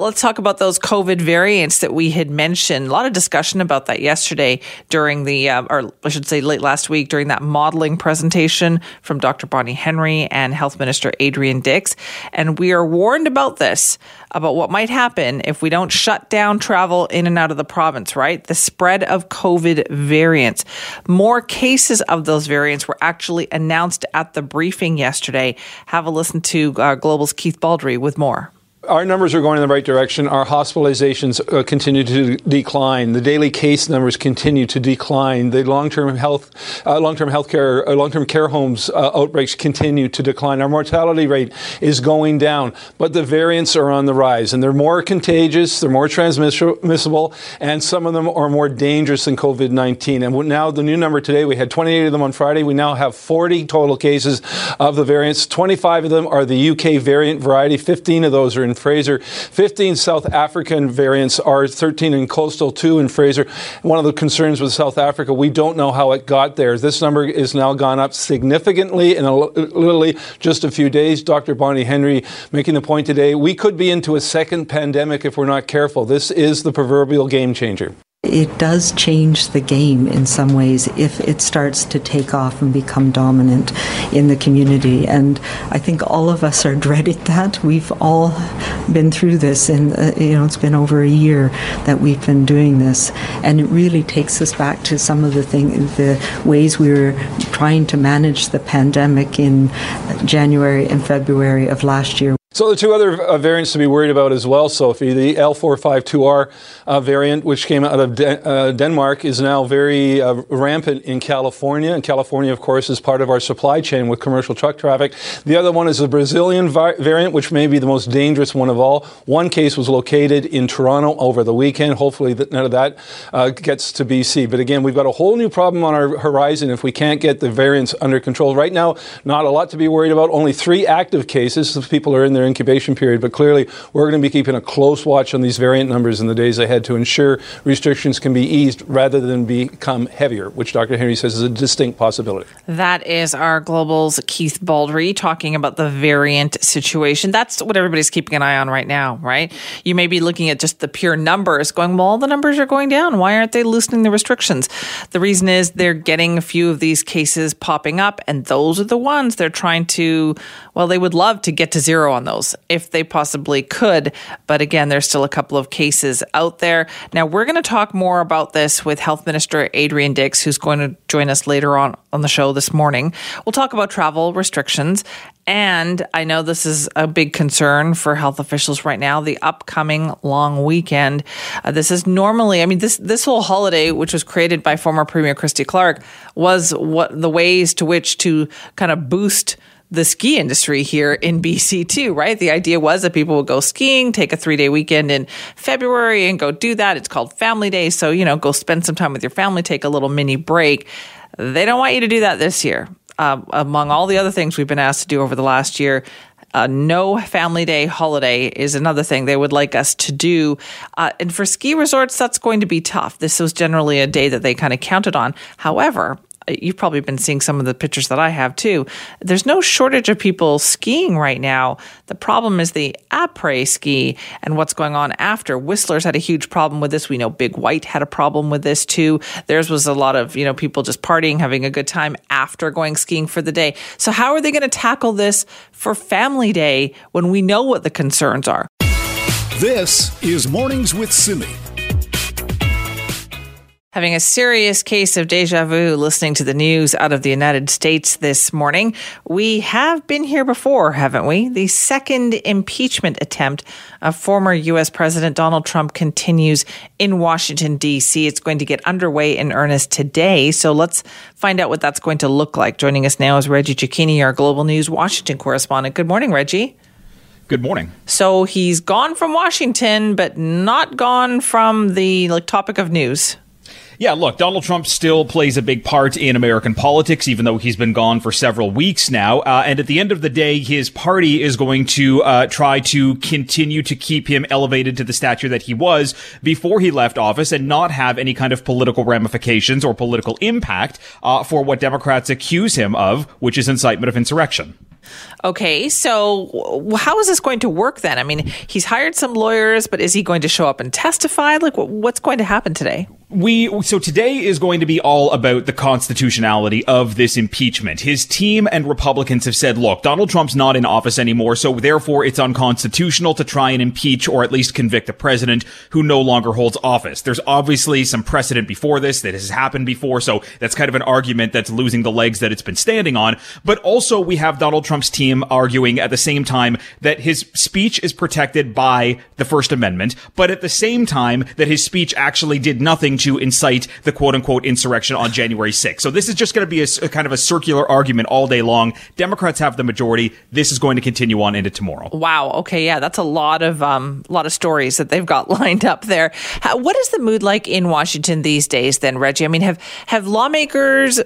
Let's talk about those COVID variants that we had mentioned. A lot of discussion about that yesterday during the, uh, or I should say late last week during that modeling presentation from Dr. Bonnie Henry and Health Minister Adrian Dix. And we are warned about this, about what might happen if we don't shut down travel in and out of the province, right? The spread of COVID variants. More cases of those variants were actually announced at the briefing yesterday. Have a listen to uh, Global's Keith Baldrey with more our numbers are going in the right direction. Our hospitalizations uh, continue to decline. The daily case numbers continue to decline. The long-term health, uh, long-term healthcare, uh, long-term care homes uh, outbreaks continue to decline. Our mortality rate is going down, but the variants are on the rise, and they're more contagious, they're more transmissible, and some of them are more dangerous than COVID-19. And now the new number today, we had 28 of them on Friday. We now have 40 total cases of the variants. 25 of them are the UK variant variety. 15 of those are in in Fraser. 15 South African variants are 13 in coastal, 2 in Fraser. One of the concerns with South Africa, we don't know how it got there. This number is now gone up significantly in a, literally just a few days. Dr. Bonnie Henry making the point today, we could be into a second pandemic if we're not careful. This is the proverbial game changer. It does change the game in some ways if it starts to take off and become dominant in the community. And I think all of us are dreading that. We've all been through this, and uh, you know, it's been over a year that we've been doing this, and it really takes us back to some of the thing, the ways we were trying to manage the pandemic in January and February of last year. So the two other uh, variants to be worried about as well, Sophie, the L452R uh, variant, which came out of De- uh, Denmark, is now very uh, rampant in California. And California, of course, is part of our supply chain with commercial truck traffic. The other one is the Brazilian vi- variant, which may be the most dangerous one of all. One case was located in Toronto over the weekend. Hopefully, that none of that uh, gets to BC. But again, we've got a whole new problem on our horizon if we can't get the variants under control. Right now, not a lot to be worried about. Only three active cases. People are in their incubation period, but clearly we're going to be keeping a close watch on these variant numbers in the days ahead to ensure restrictions can be eased rather than become heavier, which Dr. Henry says is a distinct possibility. That is our Global's Keith Baldrey talking about the variant situation. That's what everybody's keeping an eye on right now, right? You may be looking at just the pure numbers, going, well, the numbers are going down. Why aren't they loosening the restrictions? The reason is they're getting a few of these cases popping up, and those are the ones they're trying to, well, they would love to get to zero on those if they possibly could. But again, there's still a couple of cases out there. Now, we're going to talk more about this with Health Minister Adrian Dix, who's going to join us later on on the show this morning. We'll talk about travel restrictions. And I know this is a big concern for health officials right now, the upcoming long weekend. Uh, this is normally, I mean, this, this whole holiday, which was created by former Premier Christy Clark, was what the ways to which to kind of boost the ski industry here in BC too, right? The idea was that people would go skiing, take a three day weekend in February and go do that. It's called Family Day. So, you know, go spend some time with your family, take a little mini break. They don't want you to do that this year. Uh, among all the other things we've been asked to do over the last year, uh, no family day holiday is another thing they would like us to do. Uh, and for ski resorts, that's going to be tough. This was generally a day that they kind of counted on. However, you've probably been seeing some of the pictures that I have too. There's no shortage of people skiing right now. The problem is the après ski and what's going on after. Whistler's had a huge problem with this. We know Big White had a problem with this too. Theirs was a lot of, you know, people just partying, having a good time after going skiing for the day. So how are they going to tackle this for family day when we know what the concerns are? This is Mornings with Simi. Having a serious case of deja vu listening to the news out of the United States this morning. We have been here before, haven't we? The second impeachment attempt of former U.S. President Donald Trump continues in Washington, D.C. It's going to get underway in earnest today. So let's find out what that's going to look like. Joining us now is Reggie Cecchini, our Global News Washington correspondent. Good morning, Reggie. Good morning. So he's gone from Washington, but not gone from the like topic of news. Yeah, look, Donald Trump still plays a big part in American politics, even though he's been gone for several weeks now. Uh, and at the end of the day, his party is going to uh, try to continue to keep him elevated to the stature that he was before he left office and not have any kind of political ramifications or political impact uh, for what Democrats accuse him of, which is incitement of insurrection. Okay, so how is this going to work then? I mean, he's hired some lawyers, but is he going to show up and testify? Like, what's going to happen today? We so today is going to be all about the constitutionality of this impeachment. His team and Republicans have said, look, Donald Trump's not in office anymore, so therefore it's unconstitutional to try and impeach or at least convict a president who no longer holds office. There's obviously some precedent before this that has happened before, so that's kind of an argument that's losing the legs that it's been standing on. But also we have Donald Trump's team arguing at the same time that his speech is protected by the First Amendment, but at the same time that his speech actually did nothing to incite the quote unquote insurrection on January 6th. So this is just going to be a, a, kind of a circular argument all day long. Democrats have the majority. This is going to continue on into tomorrow. Wow. Okay. Yeah. That's a lot of, um, lot of stories that they've got lined up there. How, what is the mood like in Washington these days then, Reggie? I mean, have, have lawmakers,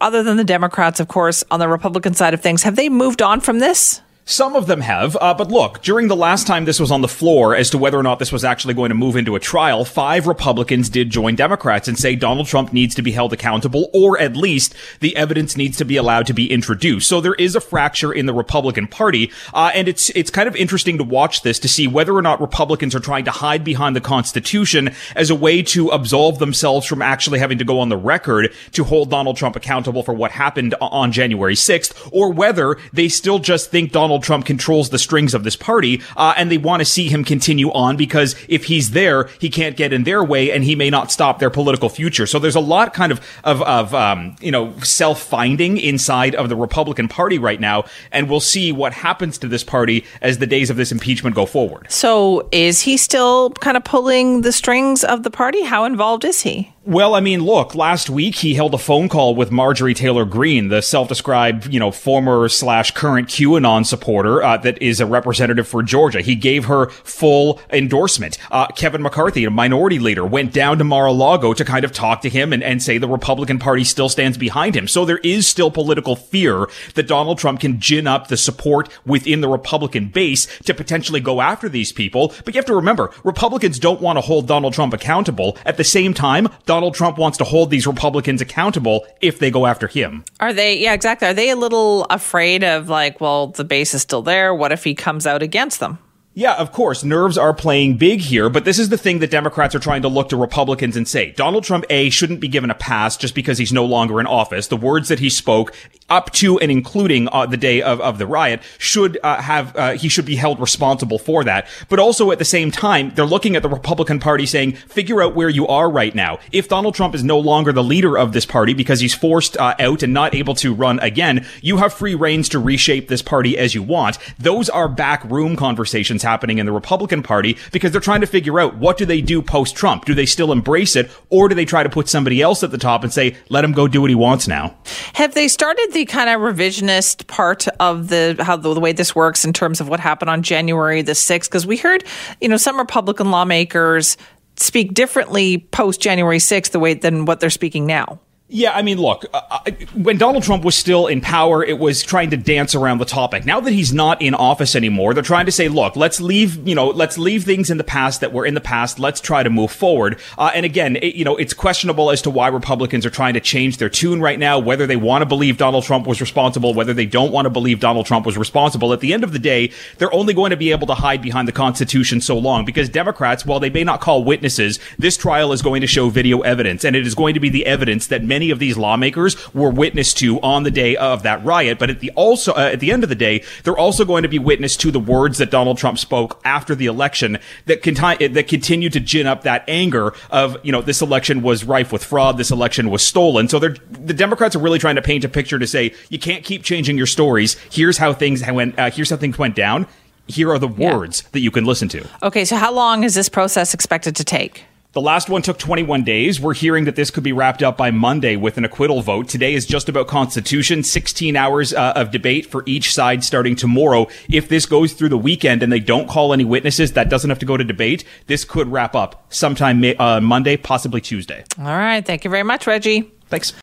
other than the Democrats, of course, on the Republican side of things, have they moved on from this? Some of them have, uh, but look, during the last time this was on the floor as to whether or not this was actually going to move into a trial, five Republicans did join Democrats and say Donald Trump needs to be held accountable, or at least the evidence needs to be allowed to be introduced. So there is a fracture in the Republican Party, uh, and it's it's kind of interesting to watch this to see whether or not Republicans are trying to hide behind the Constitution as a way to absolve themselves from actually having to go on the record to hold Donald Trump accountable for what happened on January 6th, or whether they still just think Donald Donald Trump controls the strings of this party, uh, and they want to see him continue on because if he's there, he can't get in their way, and he may not stop their political future. So there's a lot kind of of, of um, you know self finding inside of the Republican Party right now, and we'll see what happens to this party as the days of this impeachment go forward. So is he still kind of pulling the strings of the party? How involved is he? Well, I mean, look, last week he held a phone call with Marjorie Taylor Greene, the self-described, you know, former slash current QAnon supporter uh, that is a representative for Georgia. He gave her full endorsement. Uh, Kevin McCarthy, a minority leader, went down to Mar-a-Lago to kind of talk to him and, and say the Republican Party still stands behind him. So there is still political fear that Donald Trump can gin up the support within the Republican base to potentially go after these people. But you have to remember, Republicans don't want to hold Donald Trump accountable. At the same time, Donald Trump wants to hold these Republicans accountable if they go after him. Are they, yeah, exactly. Are they a little afraid of like, well, the base is still there. What if he comes out against them? Yeah, of course, nerves are playing big here, but this is the thing that Democrats are trying to look to Republicans and say, Donald Trump, A, shouldn't be given a pass just because he's no longer in office. The words that he spoke up to and including uh, the day of, of the riot should uh, have, uh, he should be held responsible for that. But also at the same time, they're looking at the Republican Party saying, figure out where you are right now. If Donald Trump is no longer the leader of this party because he's forced uh, out and not able to run again, you have free reins to reshape this party as you want. Those are backroom conversations happening in the Republican Party because they're trying to figure out what do they do post Trump? Do they still embrace it or do they try to put somebody else at the top and say, let him go do what he wants now? Have they started the kind of revisionist part of the how the, the way this works in terms of what happened on January the 6th? Because we heard, you know, some Republican lawmakers speak differently post January 6th the way than what they're speaking now. Yeah, I mean, look, uh, uh, when Donald Trump was still in power, it was trying to dance around the topic. Now that he's not in office anymore, they're trying to say, look, let's leave, you know, let's leave things in the past that were in the past. Let's try to move forward. Uh, and again, it, you know, it's questionable as to why Republicans are trying to change their tune right now, whether they want to believe Donald Trump was responsible, whether they don't want to believe Donald Trump was responsible. At the end of the day, they're only going to be able to hide behind the Constitution so long because Democrats, while they may not call witnesses, this trial is going to show video evidence, and it is going to be the evidence that many many of these lawmakers were witness to on the day of that riot. But at the also uh, at the end of the day, they're also going to be witness to the words that Donald Trump spoke after the election that conti- that continue to gin up that anger of you know this election was rife with fraud, this election was stolen. So they're the Democrats are really trying to paint a picture to say you can't keep changing your stories. Here's how things went. Uh, here's how things went down. Here are the words yeah. that you can listen to. Okay, so how long is this process expected to take? The last one took 21 days. We're hearing that this could be wrapped up by Monday with an acquittal vote. Today is just about Constitution. 16 hours uh, of debate for each side starting tomorrow. If this goes through the weekend and they don't call any witnesses, that doesn't have to go to debate. This could wrap up sometime uh, Monday, possibly Tuesday. All right. Thank you very much, Reggie. Thanks.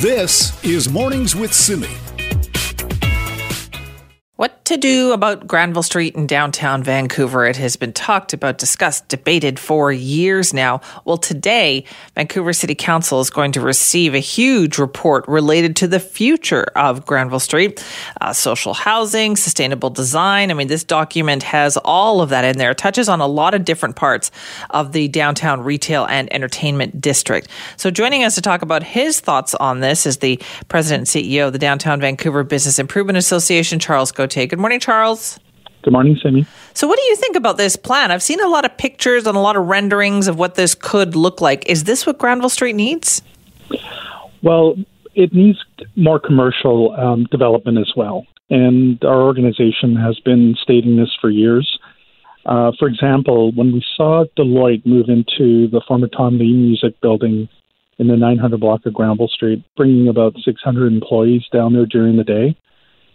This is Mornings with Simi. What to do about Granville Street in downtown Vancouver? It has been talked about, discussed, debated for years now. Well, today, Vancouver City Council is going to receive a huge report related to the future of Granville Street, uh, social housing, sustainable design. I mean, this document has all of that in there. It touches on a lot of different parts of the downtown retail and entertainment district. So, joining us to talk about his thoughts on this is the president and CEO of the Downtown Vancouver Business Improvement Association, Charles Gauthier. Good morning, Charles. Good morning, Simi. So, what do you think about this plan? I've seen a lot of pictures and a lot of renderings of what this could look like. Is this what Granville Street needs? Well, it needs more commercial um, development as well. And our organization has been stating this for years. Uh, for example, when we saw Deloitte move into the former Tom Lee Music Building in the 900 block of Granville Street, bringing about 600 employees down there during the day,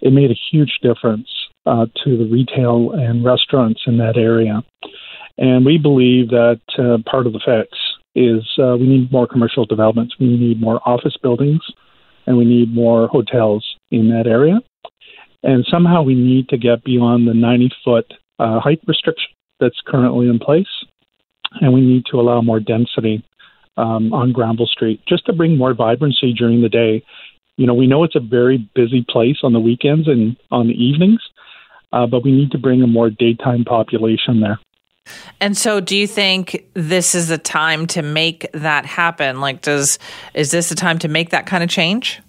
it made a huge difference uh, to the retail and restaurants in that area. And we believe that uh, part of the fix is uh, we need more commercial developments, we need more office buildings, and we need more hotels in that area. And somehow we need to get beyond the 90 foot uh, height restriction that's currently in place. And we need to allow more density um, on Granville Street just to bring more vibrancy during the day you know, we know it's a very busy place on the weekends and on the evenings, uh, but we need to bring a more daytime population there. And so, do you think this is the time to make that happen? Like, does is this the time to make that kind of change?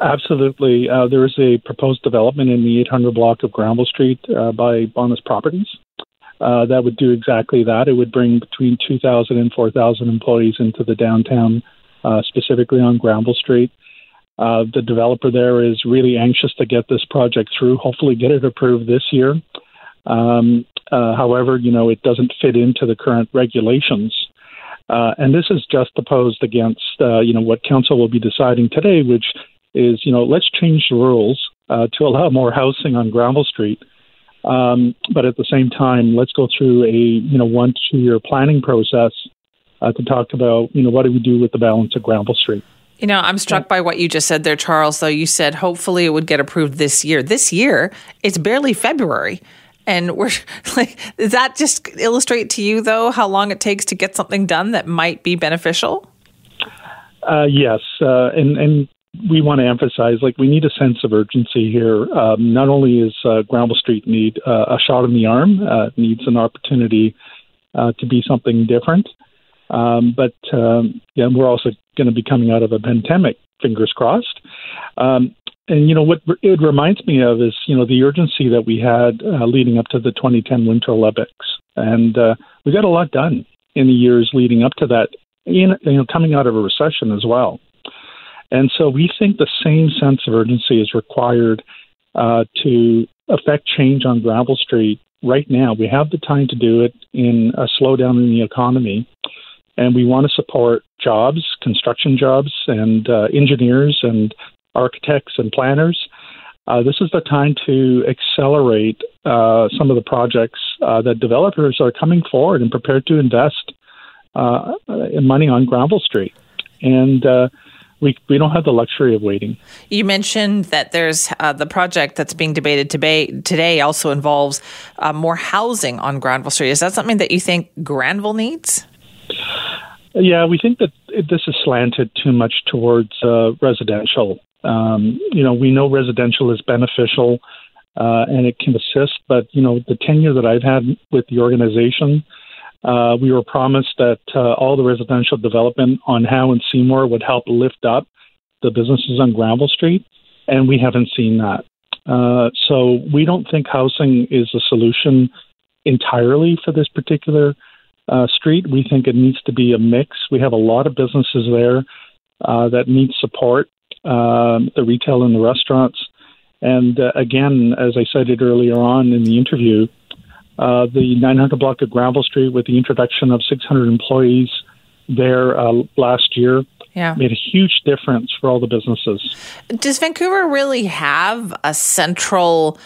Absolutely. Uh, there is a proposed development in the 800 block of Granville Street uh, by Bonnis Properties. Uh, that would do exactly that. It would bring between 2,000 and 4,000 employees into the downtown, uh, specifically on Granville Street. Uh, the developer there is really anxious to get this project through, hopefully, get it approved this year. Um, uh, however, you know, it doesn't fit into the current regulations. Uh, and this is just opposed against, uh, you know, what council will be deciding today, which is, you know, let's change the rules uh, to allow more housing on Granville Street. Um, but at the same time, let's go through a, you know, one two year planning process uh, to talk about, you know, what do we do with the balance of Granville Street. You know, I'm struck by what you just said there, Charles, though. You said hopefully it would get approved this year. This year, it's barely February. And we're like, does that just illustrate to you, though, how long it takes to get something done that might be beneficial? Uh, yes. Uh, and, and we want to emphasize, like, we need a sense of urgency here. Um, not only is uh, Granville Street need uh, a shot in the arm, uh, needs an opportunity uh, to be something different, um, but um, yeah, we're also going to be coming out of a pandemic, fingers crossed. Um, and you know what it reminds me of is you know the urgency that we had uh, leading up to the 2010 Winter Olympics, and uh, we got a lot done in the years leading up to that. In, you know, coming out of a recession as well, and so we think the same sense of urgency is required uh, to affect change on Granville Street right now. We have the time to do it in a slowdown in the economy, and we want to support jobs, construction jobs, and uh, engineers and architects and planners. Uh, this is the time to accelerate uh, some of the projects uh, that developers are coming forward and prepared to invest uh, in money on Granville Street. And uh, we, we don't have the luxury of waiting. You mentioned that there's uh, the project that's being debated today, today also involves uh, more housing on Granville Street. Is that something that you think Granville needs? Yeah, we think that this is slanted too much towards uh, residential. Um, you know, we know residential is beneficial uh, and it can assist, but you know, the tenure that I've had with the organization, Uh, we were promised that uh, all the residential development on Howe and Seymour would help lift up the businesses on Granville Street, and we haven't seen that. Uh, so we don't think housing is a solution entirely for this particular uh, street. We think it needs to be a mix. We have a lot of businesses there uh, that need support, um, the retail and the restaurants. And uh, again, as I cited earlier on in the interview, uh, the 900 block of Granville Street with the introduction of 600 employees there uh, last year yeah. made a huge difference for all the businesses. Does Vancouver really have a central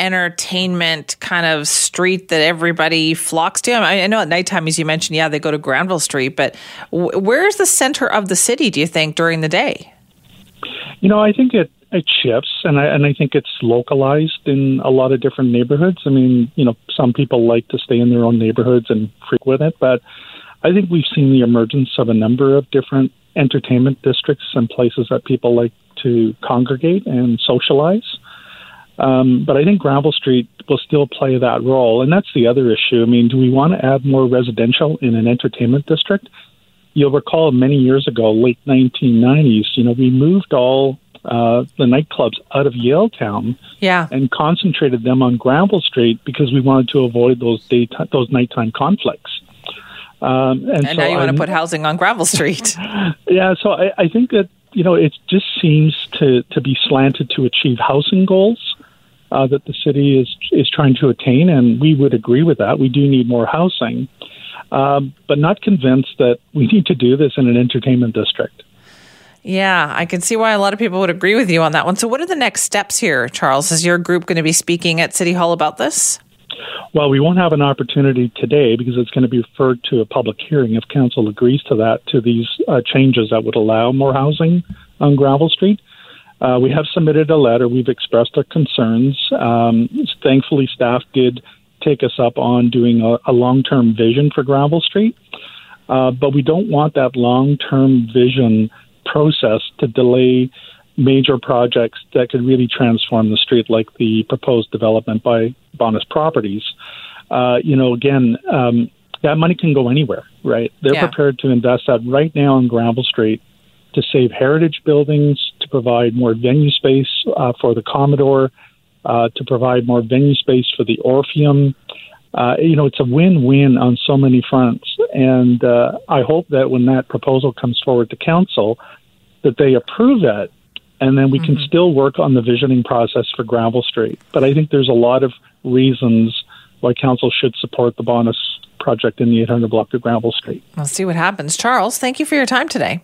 entertainment kind of street that everybody flocks to? I, mean, I know at nighttime, as you mentioned, yeah, they go to Granville Street, but w- where's the center of the city, do you think, during the day? You know, I think it it shifts, and I and I think it's localized in a lot of different neighborhoods. I mean, you know, some people like to stay in their own neighborhoods and frequent it, but I think we've seen the emergence of a number of different entertainment districts and places that people like to congregate and socialize. Um, but I think Granville Street will still play that role, and that's the other issue. I mean, do we want to add more residential in an entertainment district? You'll recall many years ago, late 1990s, you know, we moved all uh, the nightclubs out of Yaletown yeah. and concentrated them on Granville Street because we wanted to avoid those day those nighttime conflicts. Um, and, and so now you want to put housing on Granville Street. yeah, so I, I think that you know it just seems to to be slanted to achieve housing goals uh, that the city is is trying to attain, and we would agree with that. We do need more housing, um, but not convinced that we need to do this in an entertainment district. Yeah, I can see why a lot of people would agree with you on that one. So, what are the next steps here, Charles? Is your group going to be speaking at City Hall about this? Well, we won't have an opportunity today because it's going to be referred to a public hearing if council agrees to that, to these uh, changes that would allow more housing on Granville Street. Uh, we have submitted a letter. We've expressed our concerns. Um, thankfully, staff did take us up on doing a, a long term vision for Granville Street. Uh, but we don't want that long term vision process to delay major projects that could really transform the street, like the proposed development by Bonnis Properties. Uh, you know, again, um, that money can go anywhere, right? They're yeah. prepared to invest that right now on Granville Street to save heritage buildings, provide more venue space uh, for the Commodore, uh, to provide more venue space for the Orpheum. Uh, you know, it's a win-win on so many fronts, and uh, I hope that when that proposal comes forward to council, that they approve it, and then we mm-hmm. can still work on the visioning process for Granville Street. But I think there's a lot of reasons why council should support the Bonnis project in the 800 block of Granville Street. We'll see what happens. Charles, thank you for your time today.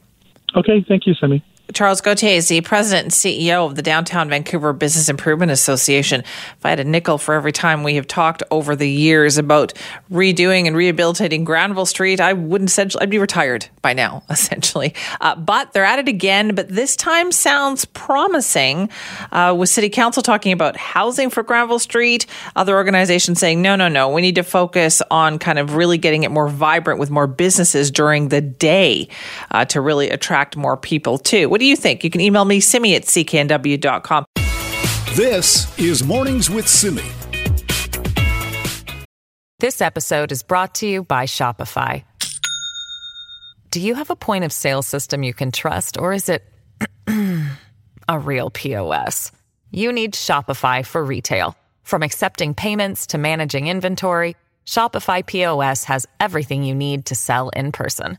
Okay, thank you, Simi. Charles Gauthier is the president and CEO of the Downtown Vancouver Business Improvement Association. If I had a nickel for every time we have talked over the years about redoing and rehabilitating Granville Street, I wouldn't essentially, I'd be retired by now, essentially. Uh, but they're at it again, but this time sounds promising uh, with City Council talking about housing for Granville Street, other organizations saying, no, no, no, we need to focus on kind of really getting it more vibrant with more businesses during the day uh, to really attract more people too. What do you think? You can email me, simi at cknw.com. This is Mornings with Simi. This episode is brought to you by Shopify. Do you have a point of sale system you can trust, or is it a real POS? You need Shopify for retail. From accepting payments to managing inventory, Shopify POS has everything you need to sell in person.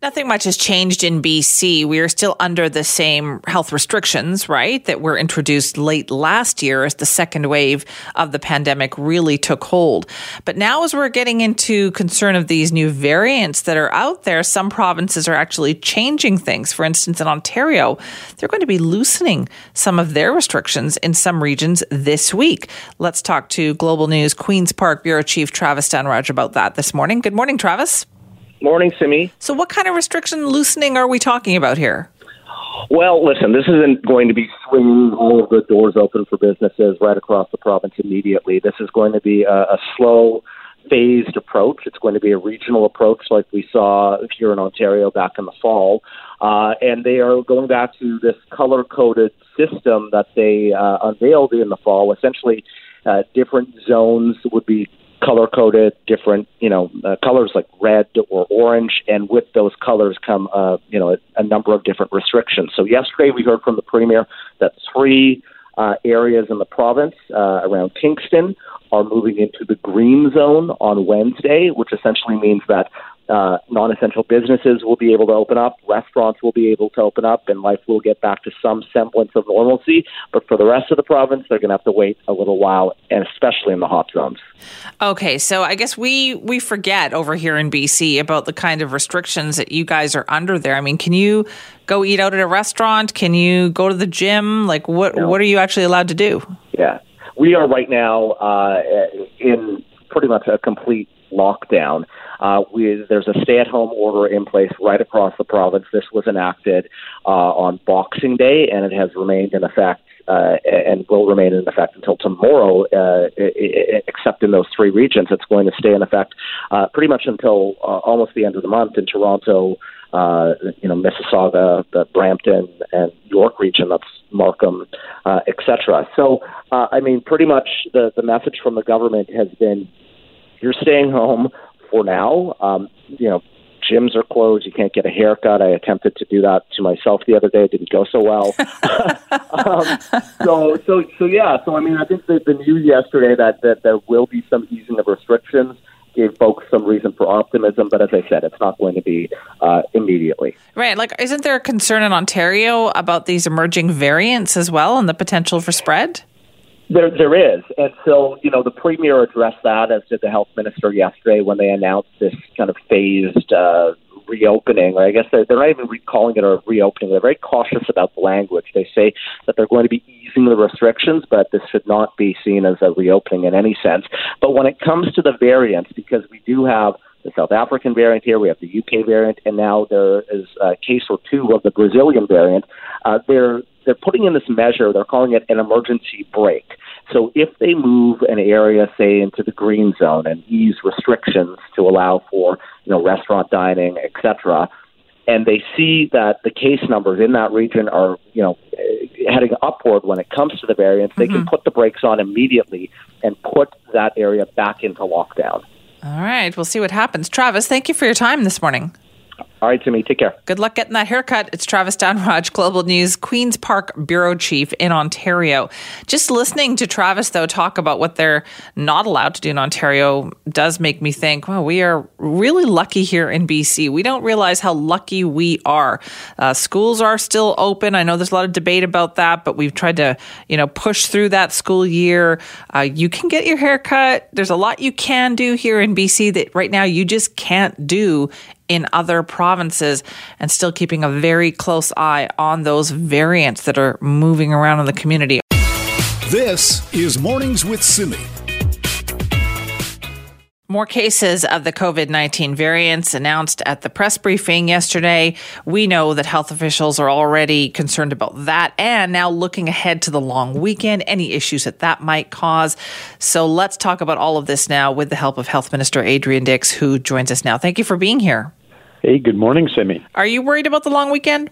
Nothing much has changed in BC. We are still under the same health restrictions, right, that were introduced late last year as the second wave of the pandemic really took hold. But now, as we're getting into concern of these new variants that are out there, some provinces are actually changing things. For instance, in Ontario, they're going to be loosening some of their restrictions in some regions this week. Let's talk to Global News Queen's Park Bureau Chief Travis Dhanraj about that this morning. Good morning, Travis. Morning, Simi. So, what kind of restriction loosening are we talking about here? Well, listen, this isn't going to be swinging all of the doors open for businesses right across the province immediately. This is going to be a, a slow, phased approach. It's going to be a regional approach like we saw here in Ontario back in the fall. Uh, and they are going back to this color coded system that they uh, unveiled in the fall. Essentially, uh, different zones would be color coded, different you know uh, colors like red or orange, and with those colors come uh, you know a, a number of different restrictions. So yesterday we heard from the premier that three uh, areas in the province uh, around Kingston are moving into the green zone on Wednesday, which essentially means that uh, non essential businesses will be able to open up, restaurants will be able to open up, and life will get back to some semblance of normalcy. But for the rest of the province, they're going to have to wait a little while, and especially in the hot zones. Okay, so I guess we we forget over here in BC about the kind of restrictions that you guys are under there. I mean, can you go eat out at a restaurant? Can you go to the gym? Like, what no. what are you actually allowed to do? Yeah, we are right now uh, in pretty much a complete lockdown. Uh, there's a stay-at-home order in place right across the province. This was enacted uh, on Boxing Day, and it has remained in effect uh, and will remain in effect until tomorrow, uh, except in those three regions. It's going to stay in effect uh, pretty much until uh, almost the end of the month in Toronto, uh, you know, Mississauga, the Brampton, and York region. That's Markham, uh, etc. So, I mean, pretty much the the message from the government has been: you're staying home for now. Um, you know, gyms are closed. You can't get a haircut. I attempted to do that to myself the other day. It didn't go so well. um, so, so, so yeah. So, I mean, I think that the news yesterday that, that there will be some easing of restrictions gave folks some reason for optimism. But as I said, it's not going to be uh, immediately. Right. Like, isn't there a concern in Ontario about these emerging variants as well and the potential for spread? There, there is, and so you know the premier addressed that, as did the health minister yesterday when they announced this kind of phased uh, reopening. Or I guess they're, they're not even calling it a reopening. They're very cautious about the language. They say that they're going to be easing the restrictions, but this should not be seen as a reopening in any sense. But when it comes to the variants, because we do have the South African variant here, we have the UK variant, and now there is a case or two of the Brazilian variant. Uh, they're they're putting in this measure. They're calling it an emergency brake. So if they move an area, say, into the green zone and ease restrictions to allow for you know restaurant dining, etc., and they see that the case numbers in that region are you know heading upward when it comes to the variants, mm-hmm. they can mm-hmm. put the brakes on immediately and put that area back into lockdown. All right, we'll see what happens. Travis, thank you for your time this morning. All right, Simi. Take care. Good luck getting that haircut. It's Travis Dhanraj, Global News, Queen's Park Bureau Chief in Ontario. Just listening to Travis, though, talk about what they're not allowed to do in Ontario does make me think, well, we are really lucky here in BC. We don't realize how lucky we are. Uh, schools are still open. I know there's a lot of debate about that, but we've tried to, you know, push through that school year. Uh, you can get your haircut. There's a lot you can do here in BC that right now you just can't do in other provinces and still keeping a very close eye on those variants that are moving around in the community. This is Mornings with Simi. More cases of the COVID 19 variants announced at the press briefing yesterday. We know that health officials are already concerned about that and now looking ahead to the long weekend, any issues that that might cause. So let's talk about all of this now with the help of Health Minister Adrian Dix, who joins us now. Thank you for being here. Hey, good morning, Simi. Are you worried about the long weekend?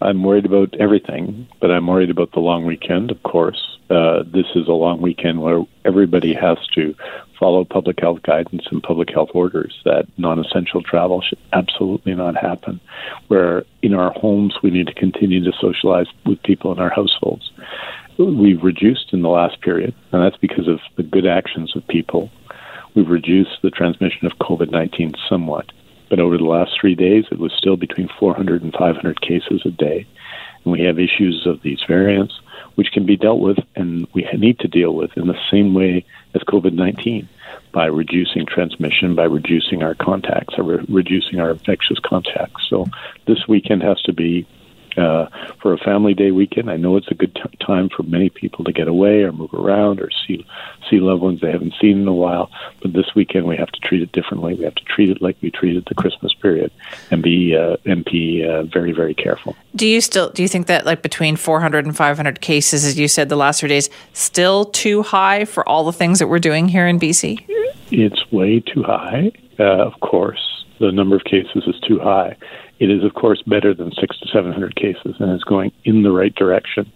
I'm worried about everything, but I'm worried about the long weekend, of course. Uh, this is a long weekend where everybody has to follow public health guidance and public health orders that non essential travel should absolutely not happen. Where in our homes, we need to continue to socialize with people in our households. We've reduced in the last period, and that's because of the good actions of people. We've reduced the transmission of COVID 19 somewhat but over the last three days, it was still between 400 and 500 cases a day. And we have issues of these variants, which can be dealt with and we need to deal with in the same way as COVID 19 by reducing transmission, by reducing our contacts, or re- reducing our infectious contacts. So this weekend has to be uh, for a family day weekend. I know it's a good t- time for many people to get away or move around or see see loved ones they haven't seen in a while. But this weekend we have to treat it differently. We have to treat it like we treated the Christmas period, and be uh, and be uh, very very careful. Do you still do you think that like between 400 and 500 cases, as you said, the last three days, still too high for all the things that we're doing here in BC? It's way too high. Uh, of course, the number of cases is too high. It is, of course, better than six to 700 cases and is going in the right direction.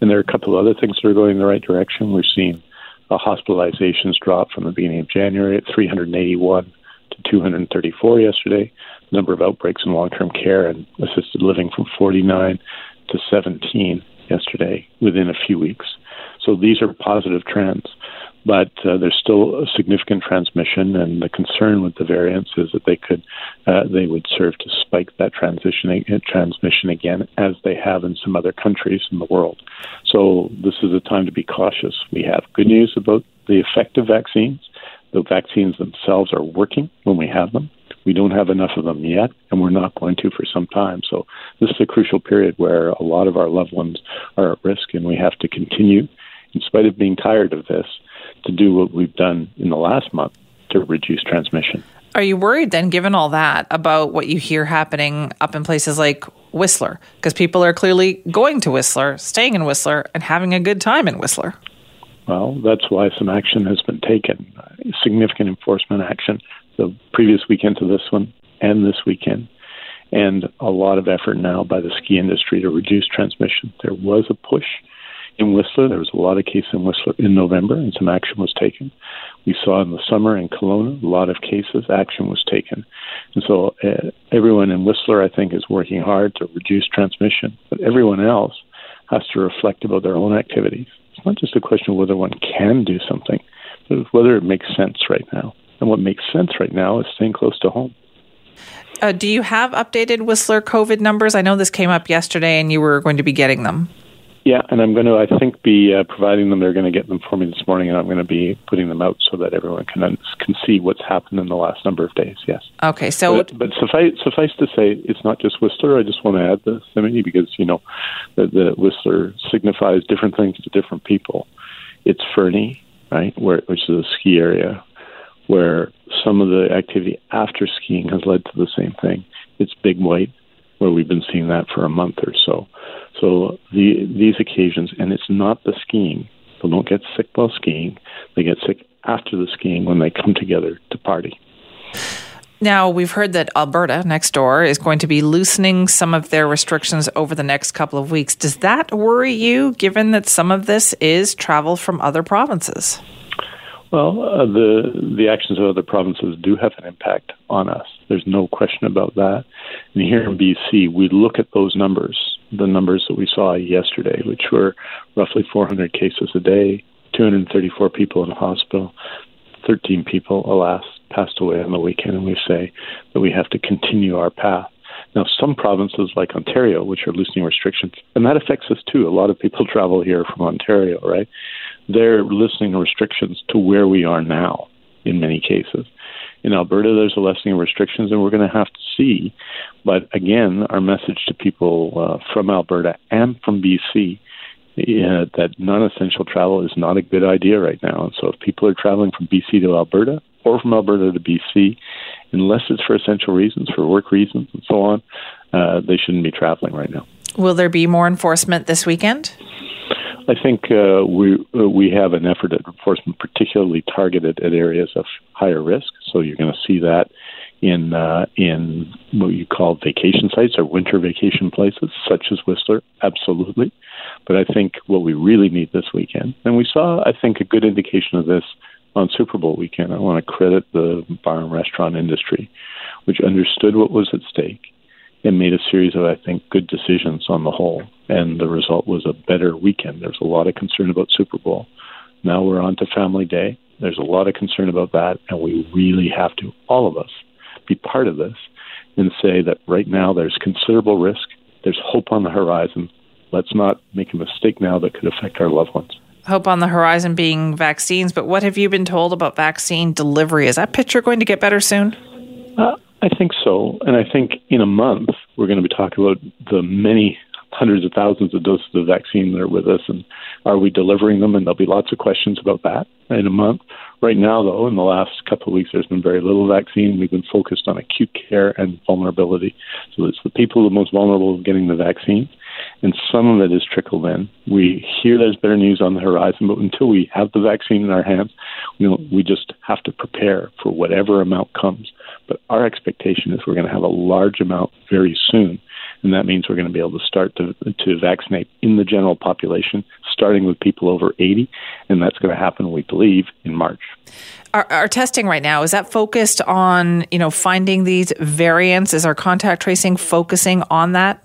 And there are a couple of other things that are going in the right direction. We're seeing uh, hospitalizations drop from the beginning of January at 381 to 234 yesterday. The number of outbreaks in long term care and assisted living from 49 to 17 yesterday within a few weeks. So these are positive trends but uh, there's still a significant transmission, and the concern with the variants is that they could uh, they would serve to spike that transition uh, transmission again, as they have in some other countries in the world. So this is a time to be cautious. We have good news about the effective vaccines. The vaccines themselves are working when we have them. We don't have enough of them yet, and we're not going to for some time. So this is a crucial period where a lot of our loved ones are at risk, and we have to continue, in spite of being tired of this, to do what we've done in the last month to reduce transmission. Are you worried then, given all that, about what you hear happening up in places like Whistler? Because people are clearly going to Whistler, staying in Whistler, and having a good time in Whistler. Well, that's why some action has been taken significant enforcement action the previous weekend to this one and this weekend. And a lot of effort now by the ski industry to reduce transmission. There was a push in Whistler. There was a lot of cases in Whistler in November, and some action was taken. We saw in the summer in Kelowna a lot of cases. Action was taken, and so uh, everyone in Whistler, I think, is working hard to reduce transmission. But everyone else has to reflect about their own activities. It's not just a question of whether one can do something, but whether it makes sense right now. And what makes sense right now is staying close to home. Uh, do you have updated Whistler COVID numbers? I know this came up yesterday, and you were going to be getting them. Yeah, and I'm going to, I think, be uh, providing them. They're going to get them for me this morning, and I'm going to be putting them out so that everyone can can see what's happened in the last number of days. Yes. Okay. So, but, but suffice suffice to say, it's not just Whistler. I just want to add this, Simony, because you know the, that Whistler signifies different things to different people. It's Fernie, right, where which is a ski area, where some of the activity after skiing has led to the same thing. It's Big White, where we've been seeing that for a month or so. So the, these occasions, and it's not the skiing. People don't get sick while skiing. They get sick after the skiing when they come together to party. Now, we've heard that Alberta, next door, is going to be loosening some of their restrictions over the next couple of weeks. Does that worry you, given that some of this is travel from other provinces? Well, uh, the the actions of other provinces do have an impact on us. There's no question about that. And here in BC, we look at those numbers, the numbers that we saw yesterday, which were roughly 400 cases a day, 234 people in hospital, 13 people, alas, passed away on the weekend, and we say that we have to continue our path. Now, some provinces like Ontario, which are loosening restrictions, and that affects us too. A lot of people travel here from Ontario, right? They're loosening restrictions to where we are now in many cases. In Alberta, there's a lessening of restrictions, and we're going to have to see. But again, our message to people uh, from Alberta and from BC uh, that non-essential travel is not a good idea right now. And so, if people are traveling from BC to Alberta or from Alberta to BC, unless it's for essential reasons, for work reasons, and so on, uh, they shouldn't be traveling right now. Will there be more enforcement this weekend? I think uh, we uh, we have an effort at enforcement particularly targeted at areas of higher risk. So you're going to see that in uh, in what you call vacation sites or winter vacation places, such as Whistler. Absolutely, but I think what we really need this weekend, and we saw, I think, a good indication of this on Super Bowl weekend. I want to credit the bar and restaurant industry, which understood what was at stake and made a series of, I think, good decisions on the whole. And the result was a better weekend. There's a lot of concern about Super Bowl. Now we're on to Family Day. There's a lot of concern about that, and we really have to, all of us, be part of this and say that right now there's considerable risk. There's hope on the horizon. Let's not make a mistake now that could affect our loved ones. Hope on the horizon being vaccines, but what have you been told about vaccine delivery? Is that picture going to get better soon? Uh, I think so. And I think in a month, we're going to be talking about the many hundreds of thousands of doses of vaccine that are with us and are we delivering them? And there'll be lots of questions about that in a month. Right now, though, in the last couple of weeks, there's been very little vaccine. We've been focused on acute care and vulnerability. So it's the people the most vulnerable of getting the vaccine. And some of it is trickled in. We hear there's better news on the horizon, but until we have the vaccine in our hands, you know, we just have to prepare for whatever amount comes. But our expectation is we're going to have a large amount very soon, and that means we're going to be able to start to, to vaccinate in the general population, starting with people over 80, and that's going to happen, we believe, in March. Our, our, testing right now is that focused on you know finding these variants? Is our contact tracing focusing on that?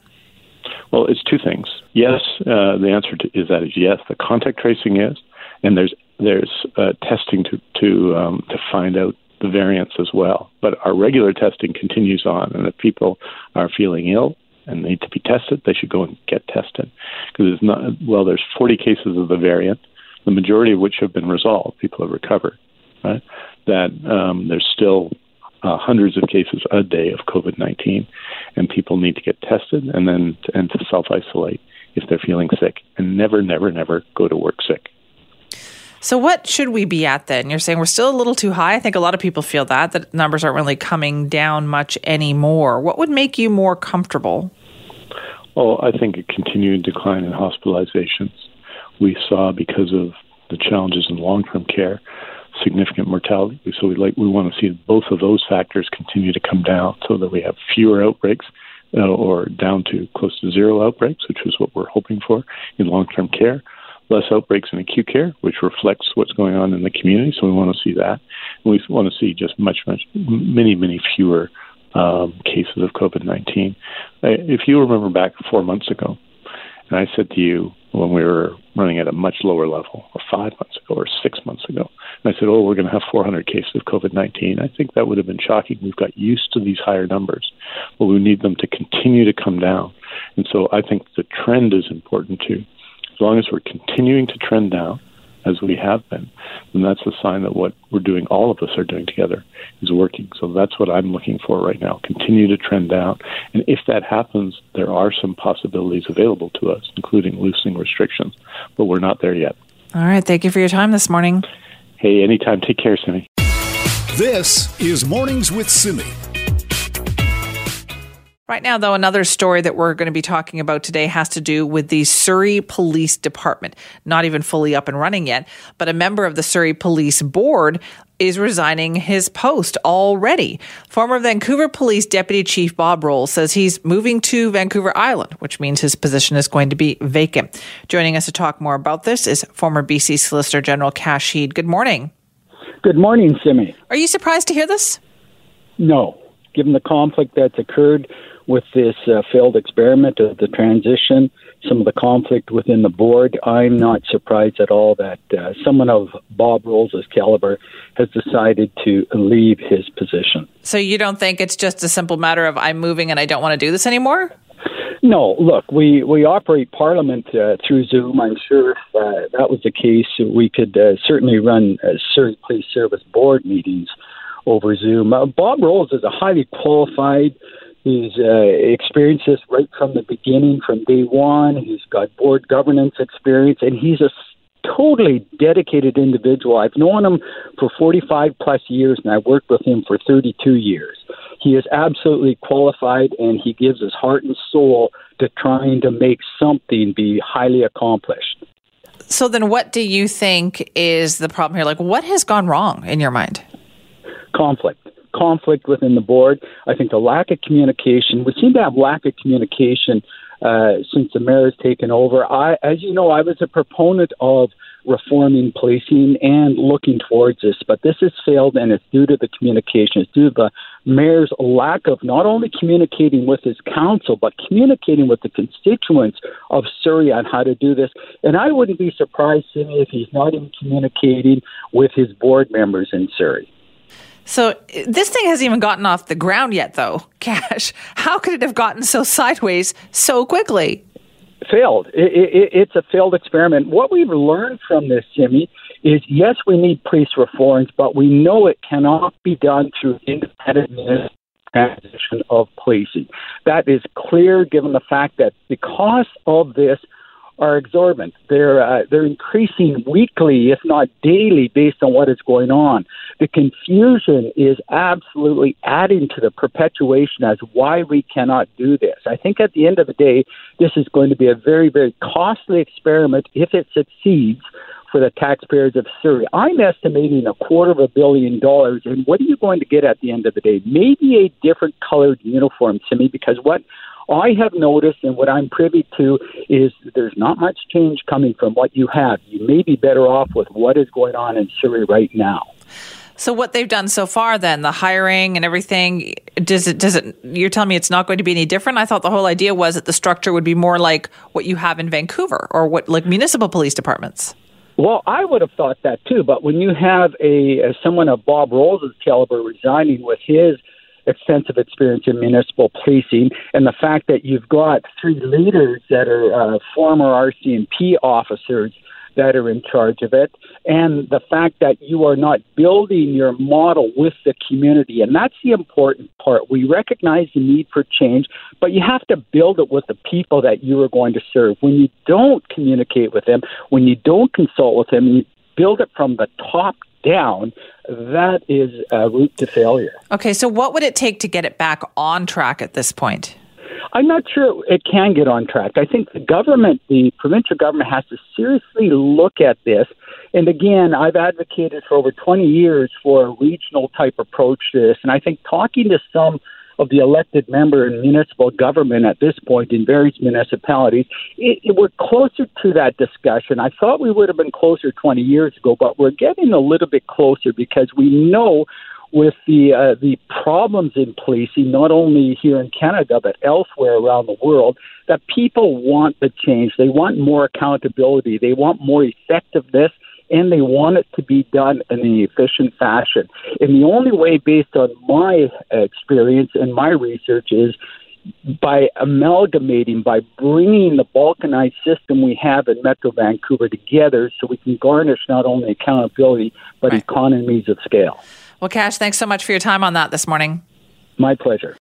Well, it's two things. Yes, uh, the answer to, is that is yes. The contact tracing is, and there's there's uh, testing to to um, to find out the variants as well. But our regular testing continues on, and if people are feeling ill and need to be tested, they should go and get tested because it's not. Well, there's 40 cases of the variant, the majority of which have been resolved. People have recovered. Right? That um, there's still uh, hundreds of cases a day of COVID 19, and people need to get tested and then to, and to self isolate if they're feeling sick, and never, never, never go to work sick. So, what should we be at then? You're saying we're still a little too high. I think a lot of people feel that that numbers aren't really coming down much anymore. What would make you more comfortable? Well, I think a continued decline in hospitalizations we saw because of the challenges in long-term care significant mortality. So we like we want to see both of those factors continue to come down so that we have fewer outbreaks uh, or down to close to zero outbreaks, which is what we're hoping for in long-term care. Less outbreaks in acute care, which reflects what's going on in the community. So we want to see that. And we want to see just much, much, many, many fewer um, cases of COVID 19. Uh, if you remember back four months ago, and I said to you when we were running at a much lower level, or five months ago, or six months ago, and I said, "Oh, we're going to have 400 cases of COVID-19." I think that would have been shocking. We've got used to these higher numbers, but we need them to continue to come down. And so I think the trend is important too. As long as we're continuing to trend down, as we have been, then that's a sign that what we're doing, all of us are doing together, is working. So that's what I'm looking for right now. Continue to trend down. And if that happens, there are some possibilities available to us, including loosening restrictions, but we're not there yet. All right. Thank you for your time this morning. Hey, anytime. Take care, Simi. This is Mornings with Simi. Right now, though, another story that we're going to be talking about today has to do with the Surrey Police Department. Not even fully up and running yet, but a member of the Surrey Police Board is resigning his post already. Former Vancouver Police Deputy Chief Bob Roll says he's moving to Vancouver Island, which means his position is going to be vacant. Joining us to talk more about this is former BC Solicitor General Kash Heed. Good morning. Good morning, Simi. Are you surprised to hear this? No. Given the conflict that's occurred with this uh, failed experiment of the transition, some of the conflict within the board, I'm not surprised at all that uh, someone of Bob Rolls' caliber has decided to leave his position. So you don't think it's just a simple matter of I'm moving and I don't want to do this anymore? No, look, we, we operate Parliament uh, through Zoom. I'm sure if uh, that was the case, we could uh, certainly run uh, Surrey Police Service Board meetings over Zoom. Uh, Bob Rolls is a highly qualified He's uh, experienced this right from the beginning, from day one. He's got board governance experience, and he's a totally dedicated individual. I've known him for 45 plus years, and I've worked with him for 32 years. He is absolutely qualified, and he gives his heart and soul to trying to make something be highly accomplished. So, then what do you think is the problem here? Like, what has gone wrong in your mind? Conflict conflict within the board. I think the lack of communication. We seem to have lack of communication uh, since the mayor has taken over. I, as you know, I was a proponent of reforming policing and looking towards this, but this has failed, and it's due to the communication. It's due to the mayor's lack of not only communicating with his council, but communicating with the constituents of Surrey on how to do this. And I wouldn't be surprised if he's not even communicating with his board members in Surrey. So this thing hasn't even gotten off the ground yet, though. Kash, how could it have gotten so sideways so quickly? Failed. It, it, it's a failed experiment. What we've learned from this, Simi, is yes, we need police reforms, but we know it cannot be done through independent transition of policing. That is clear given the fact that because of this are exorbitant. They're uh, they're increasing weekly, if not daily, based on what is going on. The confusion is absolutely adding to the perpetuation as why we cannot do this. I think at the end of the day, this is going to be a very very costly experiment if it succeeds for the taxpayers of Surrey. I'm estimating a quarter of a billion dollars, and what are you going to get at the end of the day? Maybe a different colored uniform to me, because what I have noticed and what I'm privy to is there's not much change coming from what you have. You may be better off with what is going on in Surrey right now. So what they've done so far then, the hiring and everything, does it does it you're telling me it's not going to be any different? I thought the whole idea was that the structure would be more like what you have in Vancouver or what like municipal police departments. Well, I would have thought that too, but when you have a, a someone of Bob Rolls' caliber resigning with his extensive experience in municipal policing, and the fact that you've got three leaders that are uh, former RCMP officers that are in charge of it, and the fact that you are not building your model with the community. And that's the important part. We recognize the need for change, but you have to build it with the people that you are going to serve. When you don't communicate with them, when you don't consult with them, you build it from the top down, that is a route to failure. Okay, so what would it take to get it back on track at this point? I'm not sure it can get on track. I think the government, the provincial government, has to seriously look at this. And again, I've advocated for over 20 years for a regional type approach to this. And I think talking to some of the elected member in municipal government at this point in various municipalities, it, it, we're closer to that discussion. I thought we would have been closer 20 years ago, but we're getting a little bit closer because we know with the uh, the problems in policing, not only here in Canada but elsewhere around the world, that people want the change. They want more accountability. They want more effectiveness and they want it to be done in an efficient fashion. And the only way, based on my experience and my research, is by amalgamating, by bringing the balkanized system we have in Metro Vancouver together so we can garnish not only accountability, but right. economies of scale. Well, Kash, thanks so much for your time on that this morning. My pleasure.